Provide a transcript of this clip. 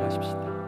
하 십시다.